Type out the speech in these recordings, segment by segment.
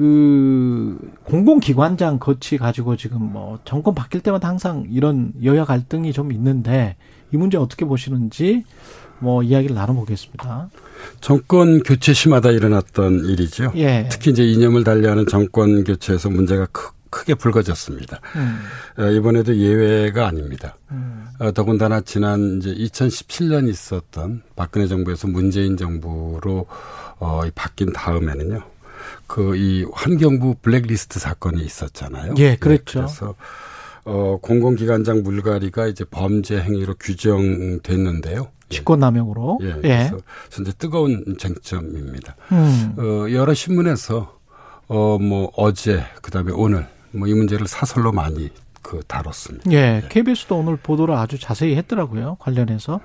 그 공공기관장 거치 가지고 지금 뭐 정권 바뀔 때마다 항상 이런 여야 갈등이 좀 있는데 이 문제 어떻게 보시는지 뭐 이야기를 나눠보겠습니다. 정권 교체 심하다 일어났던 일이죠. 예. 특히 이제 이념을 달리하는 정권 교체에서 문제가 크, 크게 불거졌습니다. 음. 어, 이번에도 예외가 아닙니다. 음. 어, 더군다나 지난 이제 2017년 있었던 박근혜 정부에서 문재인 정부로 어, 바뀐 다음에는요. 그 이 환경부 블랙리스트 사건이 있었잖아요. 예, 그렇죠. 네, 그래서 어 공공기관장 물갈이가 이제 범죄 행위로 규정됐는데요. 직권남용으로. 예. 예. 그래서 현재 뜨거운 쟁점입니다. 음. 어 여러 신문에서 어 뭐 어제 그다음에 오늘 뭐 이 문제를 사설로 많이 그 다뤘습니다. 예. 예. KBS도 오늘 보도를 아주 자세히 했더라고요. 관련해서.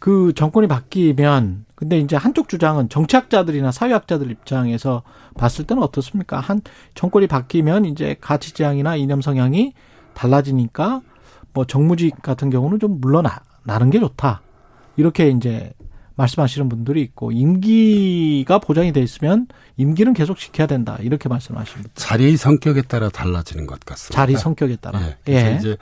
그 정권이 바뀌면 근데 이제 한쪽 주장은 정치학자들이나 사회학자들 입장에서 봤을 때는 어떻습니까? 한 정권이 바뀌면 이제 가치 지향이나 이념 성향이 달라지니까 뭐 정무직 같은 경우는 좀 물러나는 게 좋다. 이렇게 이제 말씀하시는 분들이 있고 임기가 보장이 돼 있으면 임기는 계속 지켜야 된다 이렇게 말씀하십니다. 자리의 성격에 따라 달라지는 것 같습니다. 자리 성격에 따라. 예. 그래서 예. 이제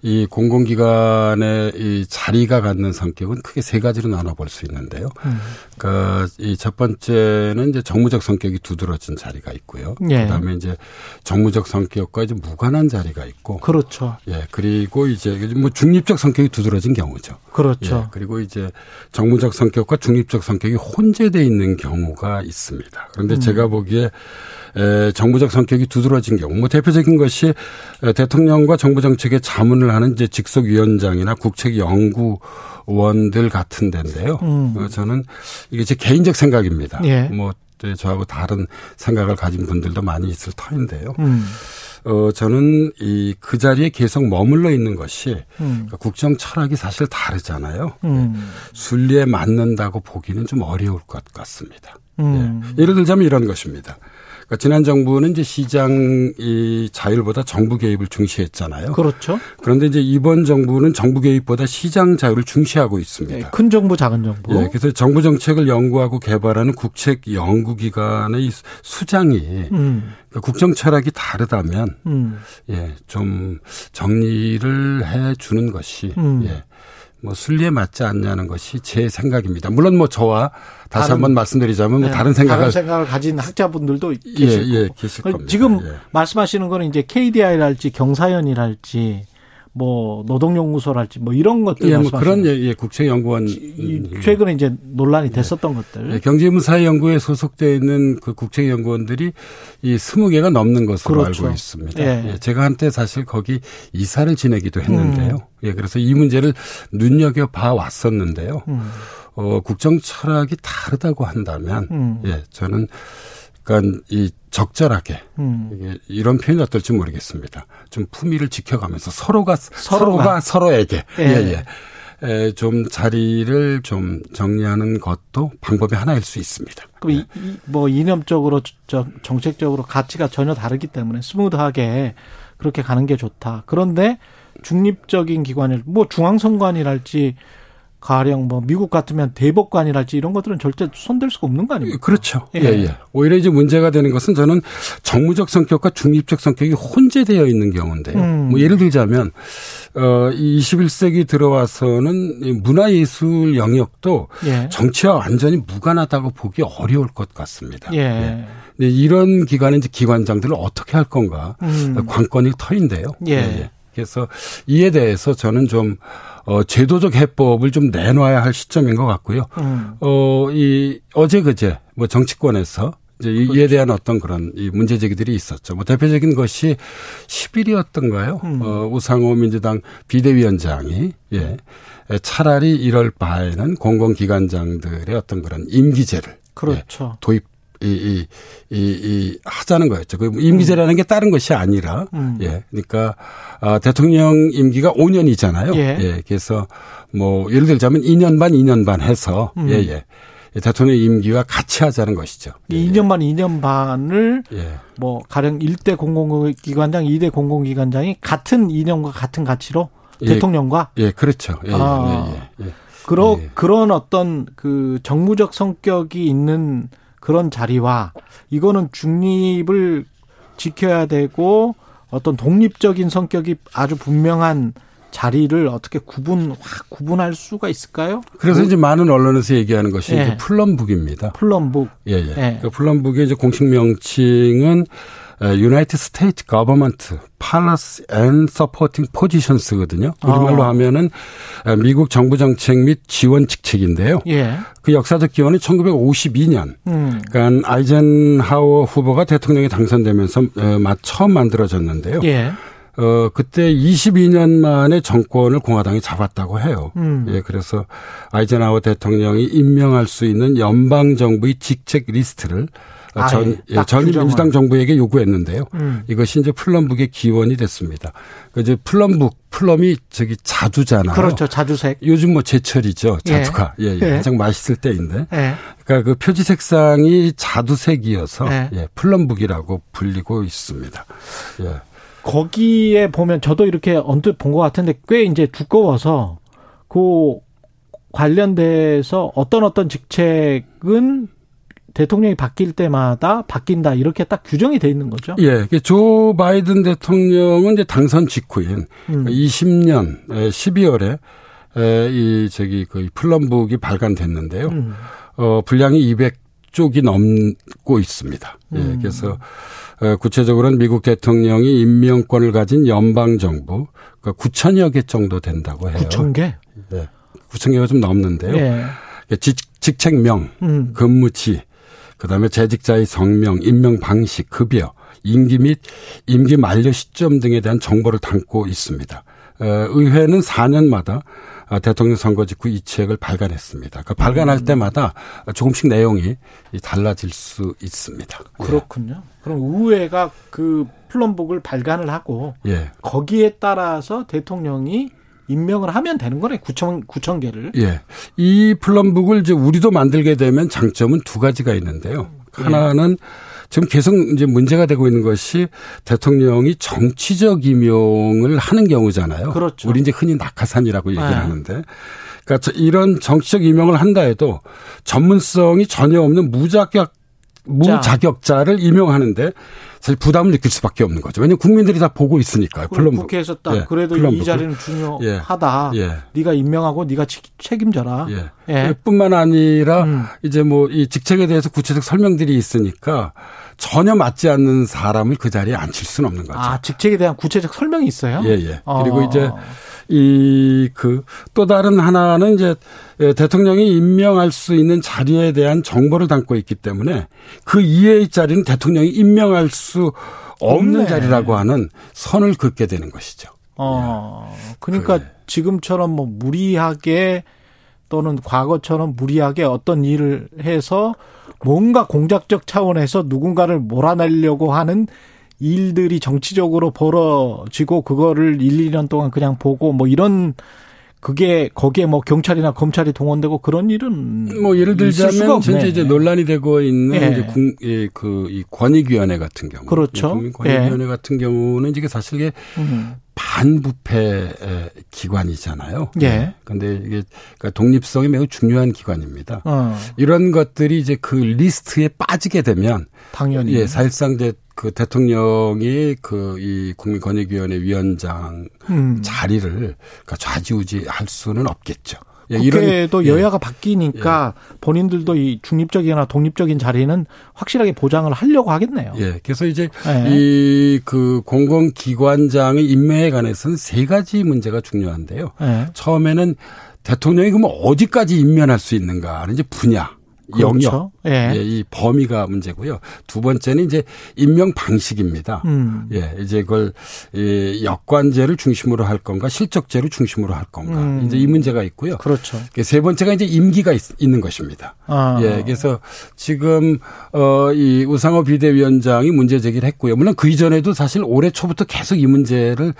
이 공공기관의 이 자리가 갖는 성격은 크게 세 가지로 나눠볼 수 있는데요. 음. 그러니까 이첫 번째는 이제 정무적 성격이 두드러진 자리가 있고요. 예. 그다음에 이제 정무적 성격과 이제 무관한 자리가 있고. 그렇죠. 예. 그리고 이제 뭐 중립적 성격이 두드러진 경우죠. 그렇죠. 예. 그리고 이제 정무적 성격 과 중립적 성격이 혼재돼 있는 경우가 있습니다. 그런데 제가 보기에 에, 정부적 성격이 두드러진 경우, 뭐 대표적인 것이 대통령과 정부 정책에 자문을 하는 이제 직속위원장이나 국책연구원들 같은 데인데요. 음. 어, 저는 이게 제 개인적 생각입니다. 예. 뭐 저하고 다른 생각을 가진 분들도 많이 있을 터인데요. 음. 어, 저는 이 그 자리에 계속 머물러 있는 것이 음. 그러니까 국정 철학이 사실 다르잖아요. 음. 순리에 맞는다고 보기는 좀 어려울 것 같습니다. 음. 예. 예를 들자면 이런 것입니다. 그러니까 지난 정부는 이제 시장 이 자율보다 정부 개입을 중시했잖아요. 그렇죠. 그런데 이제 이번 정부는 정부 개입보다 시장 자율을 중시하고 있습니다. 네, 큰 정부, 작은 정부. 예, 그래서 정부 정책을 연구하고 개발하는 국책 연구기관의 수장이 음. 그러니까 국정 철학이 다르다면 음. 예, 좀 정리를 해 주는 것이 음. 예. 뭐 순리에 맞지 않냐는 것이 제 생각입니다. 물론 뭐 저와 다시 다른, 한번 말씀드리자면 뭐 네, 다른 생각을 다른 생각을 가진 학자분들도 예, 계실 예, 예, 계실 겁니다. 지금 예. 말씀하시는 거는 이제 KDI랄지 경사연이랄지 뭐 노동연구소랄지 뭐 이런 것들 예, 뭐 그런 예, 예 국책연구원 최근에 이제 논란이 예. 됐었던 예. 것들 예, 경제문사연구에 소속돼 있는 그 국책연구원들이 이 스무 개가 넘는 것으로 그렇죠. 알고 있습니다. 예. 예. 제가 한때 사실 거기 이사를 지내기도 했는데요. 음. 예, 그래서 이 문제를 눈여겨 봐 왔었는데요. 음. 어, 국정 철학이 다르다고 한다면 음. 예, 저는 그러니까 이 적절하게 음. 이게 이런 표현이 어떨지 모르겠습니다. 좀 품위를 지켜가면서 서로가 서로가, 서로가 서로에게 예. 예, 예. 에, 좀 자리를 좀 정리하는 것도 방법의 하나일 수 있습니다. 그럼 네. 이, 뭐 이념적으로 정책적으로 가치가 전혀 다르기 때문에 스무드하게 그렇게 가는 게 좋다. 그런데 중립적인 기관을 뭐 중앙선관이랄지 가령 뭐 미국 같으면 대법관이랄지 이런 것들은 절대 손댈 수가 없는 거 아닙니까? 그렇죠. 예. 예, 예. 오히려 이제 문제가 되는 것은 저는 정무적 성격과 중립적 성격이 혼재되어 있는 경우인데요. 음. 뭐 예를 들자면 어 21세기 들어와서는 문화예술 영역도 예. 정치와 완전히 무관하다고 보기 어려울 것 같습니다. 예. 예. 네, 이런 기관의 기관장들을 어떻게 할 건가 음. 관건이 터인데요. 예. 예. 그래서 이에 대해서 저는 좀 어, 제도적 해법을 좀 내놔야 할 시점인 것 같고요. 음. 어, 이, 어제 그제, 뭐 정치권에서 이제 그렇죠. 이에 대한 어떤 그런 이 문제 제기들이 있었죠. 뭐 대표적인 것이 10일이었던가요? 음. 어, 우상호 민주당 비대위원장이, 예. 차라리 이럴 바에는 공공기관장들의 어떤 그런 임기제를. 그렇죠. 예, 도입 이, 이, 이, 이 하자는 거였죠. 그 임기제라는 게 다른 것이 아니라, 음. 예. 그러니까, 아, 대통령 임기가 5년이잖아요. 예. 예. 그래서 뭐, 예를 들자면 2년 반, 2년 반 해서, 음. 예, 예. 대통령 임기와 같이 하자는 것이죠. 2년 반, 2년 반을 예. 뭐 가령 1대 공공기관장, 2대 공공기관장이 같은 2년과 같은 가치로 예. 대통령과 예, 그렇죠. 예, 아. 예, 예, 예. 그러, 예. 그런 어떤 그 정무적 성격이 있는 그런 자리와 이거는 중립을 지켜야 되고 어떤 독립적인 성격이 아주 분명한 자리를 어떻게 구분 확 구분할 수가 있을까요? 그래서 뭐, 이제 많은 언론에서 얘기하는 것이 예. Plum Book입니다. Plum Book. 예, 예. 예. 그 Plum Book의 이제 공식 명칭은 United States Government Policy and Supporting Positions거든요. 우리말로 아. 하면은 미국 정부 정책 및 지원 직책인데요. 예. 그 역사적 기원이 1952년. 음. 그러니까 아이젠하워 후보가 대통령에 당선되면서 처음 만들어졌는데요. 예. 어, 그때 22년 만에 정권을 공화당이 잡았다고 해요. 음. 예, 그래서 아이젠하워 대통령이 임명할 수 있는 연방정부의 직책 리스트를 아, 전, 예, 전 민주당 정부에게 요구했는데요. 음. 이것이 이제 Plum Book의 기원이 됐습니다. 그 이제 Plum Book, plum이 저기 자두잖아요. 그렇죠. 자두색. 요즘 뭐 제철이죠. 예. 자두가. 예, 예. 예. 가장 맛있을 때인데. 예. 그러니까 그 표지 색상이 자두색이어서 예. 예, Plum Book이라고 불리고 있습니다. 예. 거기에 보면 저도 이렇게 언뜻 본 것 같은데 꽤 이제 두꺼워서 그 관련돼서 어떤 어떤 직책은 대통령이 바뀔 때마다 바뀐다 이렇게 딱 규정이 돼 있는 거죠. 예, 조 바이든 대통령은 이제 당선 직후인 음. 20년 12월에 이 저기 그 플럼북이 발간됐는데요. 음. 어 분량이 200쪽이 넘고 있습니다. 예, 음. 그래서 구체적으로는 미국 대통령이 임명권을 가진 연방 정부 그러니까 9천여 개 정도 된다고 해요. 9천 개? 네. 9천 개가 좀 넘는데요. 예. 직, 책명 음. 근무지, 그다음에 재직자의 성명, 임명 방식, 급여, 임기 및 임기 만료 시점 등에 대한 정보를 담고 있습니다. 의회는 4년마다 대통령 선거 직후 이 책을 발간했습니다. 그 발간할 음. 때마다 조금씩 내용이 달라질 수 있습니다. 예. 그렇군요. 그럼 의회가 그 플럼북을 발간을 하고 예. 거기에 따라서 대통령이 임명을 하면 되는 거네. 9천 9천 개를. 예. 이 Plum Book을 이제 우리도 만들게 되면 장점은 두 가지가 있는데요. 예. 하나는 지금 계속 이제 문제가 되고 있는 것이 대통령이 정치적 임용을 하는 경우잖아요. 그렇죠. 우리 이제 흔히 낙하산이라고 얘기를 네. 하는데 그러니까 이런 정치적 임용을 한다 해도 전문성이 전혀 없는 무자격 무자격자를 임용하는데 사실 부담을 느낄 수밖에 없는 거죠. 왜냐하면 국민들이 다 보고 있으니까요. Plum Book. 국회에서 딱 예, 그래도 Plum Book. 이 자리는 중요하다. 예, 예. 네가 임명하고 네가 책임져라. 예. 예. 뿐만 아니라 음. 이제 뭐 이 직책에 대해서 구체적 설명들이 있으니까 전혀 맞지 않는 사람을 그 자리에 앉힐 수는 없는 거죠. 아, 직책에 대한 구체적 설명이 있어요? 예, 예. 어. 그리고 이제 이 그 또 다른 하나는 이제 대통령이 임명할 수 있는 자리에 대한 정보를 담고 있기 때문에 그 이외의 자리는 대통령이 임명할 수 없는 없네. 자리라고 하는 선을 긋게 되는 것이죠. 어. 그러니까 그 지금처럼 뭐 무리하게 또는 과거처럼 무리하게 어떤 일을 해서 뭔가 공작적 차원에서 누군가를 몰아내려고 하는 일들이 정치적으로 벌어지고 그거를 1, 2년 동안 그냥 보고 뭐 이런 그게 거기에 뭐 경찰이나 검찰이 동원되고 그런 일은 뭐 예를 들자면 현재 이제 논란이 되고 있는 예. 이제 국, 예, 그이 권익위원회 같은 경우, 그렇죠. 국민권익위원회 예. 같은 경우는 이게 사실 이게 음. 반부패 기관이잖아요. 예. 그런데 이게 그러니까 독립성이 매우 중요한 기관입니다. 어. 이런 것들이 이제 그 리스트에 빠지게 되면 당연히 예, 사실상 이제 그 대통령이 그 이 국민권익위원회 위원장 음. 자리를 그러니까 좌지우지 할 수는 없겠죠. 예, 국회도 이런, 예. 여야가 바뀌니까 예. 본인들도 이 중립적이나 독립적인 자리는 확실하게 보장을 하려고 하겠네요. 예. 그래서 이제 예. 이그 공공기관장의 임명에 관해서는 세 가지 문제가 중요한데요. 예. 처음에는 대통령이 그러면 어디까지 임명할 수 있는가는 이제 분야, 그렇죠. 영역. 예. 예. 이 범위가 문제고요. 두 번째는 이제 임명 방식입니다. 음. 예, 이제 그걸 이 역관제를 중심으로 할 건가 실적제를 중심으로 할 건가 음. 이제 이 문제가 있고요. 그렇죠. 세 번째가 이제 임기가 있, 는 것입니다. 아. 예, 그래서 지금 어이 우상호 비대위원장이 문제 제기를 했고요. 물론 그 이전에도 사실 올해 초부터 계속 이 문제를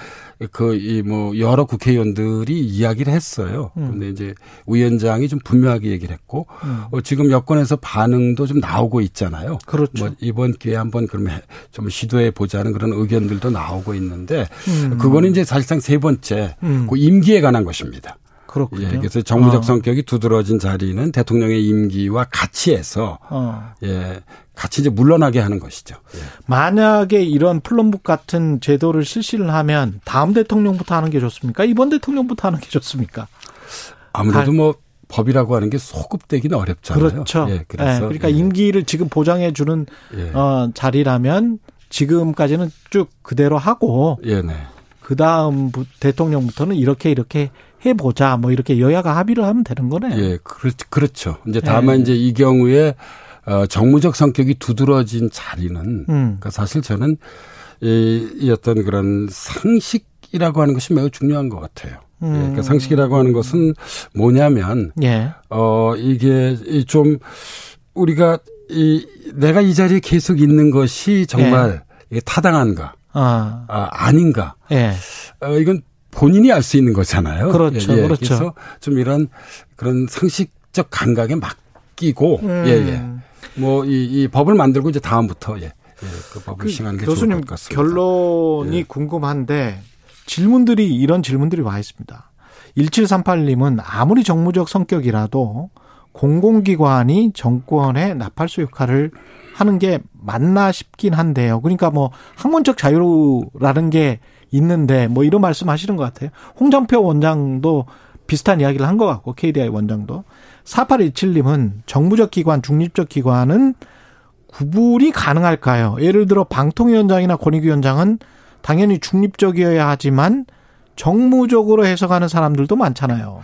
그 이 뭐 여러 국회의원들이 이야기를 했어요. 음. 그런데 이제 위원장이 좀 분명하게 얘기를 했고 음. 어, 지금 여권에서 반응도 좀 나오고 있잖아요. 그렇죠. 뭐 이번 기회에 한번 그러면 좀 시도해 보자는 그런 의견들도 나오고 있는데 음. 그거는 이제 사실상 세 번째 음. 그 임기에 관한 것입니다. 그렇군요. 예, 그래서 정무적 어. 성격이 두드러진 자리는 대통령의 임기와 같이 해서 어. 예, 같이 이제 물러나게 하는 것이죠. 예. 만약에 이런 플럼북 같은 제도를 실시를 하면 다음 대통령부터 하는 게 좋습니까? 이번 대통령부터 하는 게 좋습니까? 아무래도 아. 뭐 법이라고 하는 게 소급되기는 어렵잖아요. 그렇죠. 예, 예, 그래서 그러니까 예, 임기를 지금 보장해 주는 예. 어, 자리라면 지금까지는 쭉 그대로 하고 예, 네. 그 다음 대통령부터는 이렇게 이렇게 해보자 뭐 이렇게 여야가 합의를 하면 되는 거네요. 예, 그렇, 그렇죠. 이제 다만 예. 이제 이 경우에 어, 정무적 성격이 두드러진 자리는 음. 그러니까 사실 저는 이, 이 어떤 그런 상식이라고 하는 것이 매우 중요한 것 같아요. 예, 음. 그러니까 상식이라고 하는 것은 뭐냐면 예. 어 이게 이좀 우리가 이 내가 이 자리에 계속 있는 것이 정말 이게 타당한가 아, 아, 아닌가 예. 어, 이건 본인이 알 수 있는 거잖아요. 그렇죠, 그렇죠. 그래서 좀 이런 그런 상식적 감각에 맡기고 음. 예 예. 뭐 이 이 법을 만들고 이제 다음부터 예. 예, 그 법을 그 시행하는 게 교수님 좋을 것 같습니다. 결론이 예. 궁금한데 질문들이 이런 질문들이 와 있습니다. 1738님은 아무리 정무적 성격이라도 공공기관이 정권의 나팔수 역할을 하는 게 맞나 싶긴 한데요. 그러니까 뭐 학문적 자유라는 게 있는데 뭐 이런 말씀 하시는 것 같아요. 홍정표 원장도 비슷한 이야기를 한 것 같고 KDI 원장도 4817님은 정부적 기관, 중립적 기관은 구분이 가능할까요? 예를 들어 방통위원장이나 권익위원장은 당연히 중립적이어야 하지만 정무적으로 해석하는 사람들도 많잖아요.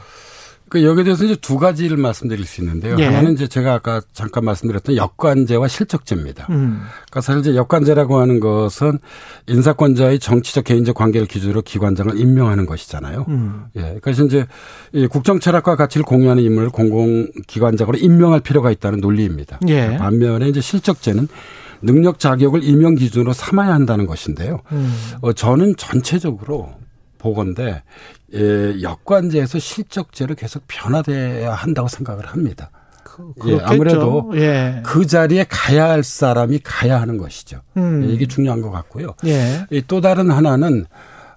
그 여기에 대해서 이제 두 가지를 말씀드릴 수 있는데요. 예. 하나는 이제 제가 아까 잠깐 말씀드렸던 역관제와 실적제입니다. 음. 그러니까 사실 이제 역관제라고 하는 것은 인사권자의 정치적 개인적 관계를 기준으로 기관장을 임명하는 것이잖아요. 음. 예. 그래서 이제 이 국정 철학과 가치를 공유하는 인물을 공공기관장으로 임명할 필요가 있다는 논리입니다. 예. 반면에 이제 실적제는 능력 자격을 임명 기준으로 삼아야 한다는 것인데요. 음. 어, 저는 전체적으로 보건데 예, 역관제에서 실적제로 계속 변화돼야 한다고 생각을 합니다. 예, 그렇겠죠. 아무래도 예. 그 자리에 가야 할 사람이 가야 하는 것이죠. 음. 예, 이게 중요한 것 같고요. 예. 이또 다른 하나는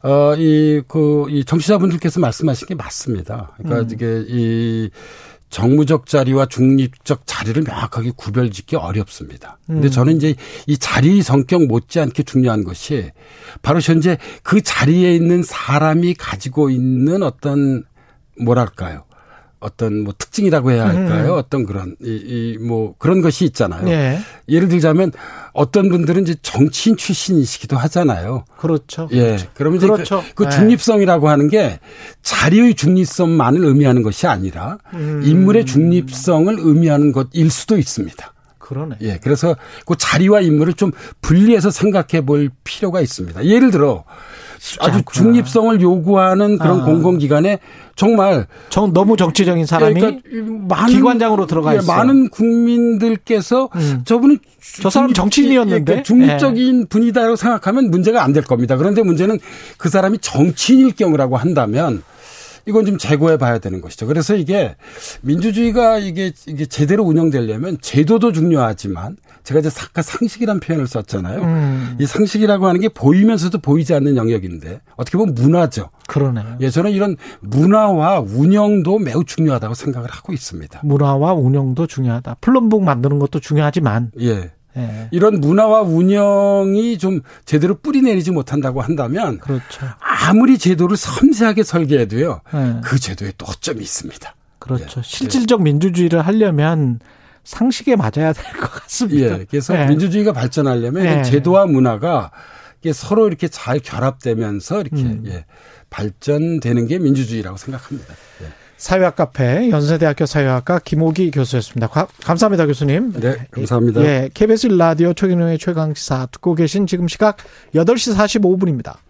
어, 이, 그, 이 정치자분들께서 말씀하신 게 맞습니다. 그러니까 음. 이게 이 정무적 자리와 중립적 자리를 명확하게 구별짓기 어렵습니다. 근데 음. 저는 이제 이 자리 성격 못지않게 중요한 것이 바로 현재 그 자리에 있는 사람이 가지고 있는 어떤 뭐랄까요. 어떤 뭐 특징이라고 해야 할까요? 음. 어떤 그런 이 뭐 그런 것이 있잖아요. 예. 예를 들자면 어떤 분들은 이제 정치인 출신이시기도 하잖아요. 그렇죠. 예. 그러면 이제 그렇죠. 그, 그 예. 중립성이라고 하는 게 자리의 중립성만을 의미하는 것이 아니라 음. 인물의 중립성을 의미하는 것일 수도 있습니다. 그러네. 예. 그래서 그 자리와 인물을 좀 분리해서 생각해 볼 필요가 있습니다. 예를 들어 아주 않구나. 중립성을 요구하는 그런 아. 공공기관에 정말 정, 너무 정치적인 사람이 그러니까 많은 기관장으로 들어가 예, 있어요. 많은 국민들께서 음. 저분이 저 사람 정치인이었는데? 예. 예, 중립적인 분이다라고 생각하면 문제가 안 될 겁니다. 그런데 문제는 그 사람이 정치인일 경우라고 한다면 이건 좀 재고해 봐야 되는 것이죠. 그래서 이게 민주주의가 이게 이게 제대로 운영되려면 제도도 중요하지만 제가 이제 아까 상식이란 표현을 썼잖아요. 음. 이 상식이라고 하는 게 보이면서도 보이지 않는 영역인데 어떻게 보면 문화죠. 그러네요. 예, 저는 이런 문화와 운영도 매우 중요하다고 생각을 하고 있습니다. 문화와 운영도 중요하다. 플럼북 만드는 것도 중요하지만 예. 예. 이런 문화와 운영이 좀 제대로 뿌리 내리지 못한다고 한다면 그렇죠. 아무리 제도를 섬세하게 설계해도요. 예. 그 제도에 또 허점이 있습니다. 그렇죠. 예. 실질적 민주주의를 하려면 상식에 맞아야 될 것 같습니다. 예. 그래서 예. 민주주의가 발전하려면 예. 제도와 문화가 서로 이렇게 잘 결합되면서 이렇게 음. 예, 발전되는 게 민주주의라고 생각합니다. 예. 사회학 카페 연세대학교 사회학과 김호기 교수였습니다. 가, 감사합니다, 교수님. 네, 감사합니다. 예, KBS 라디오 최경영의 최강 시사 듣고 계신 지금 시각 8시 45분입니다.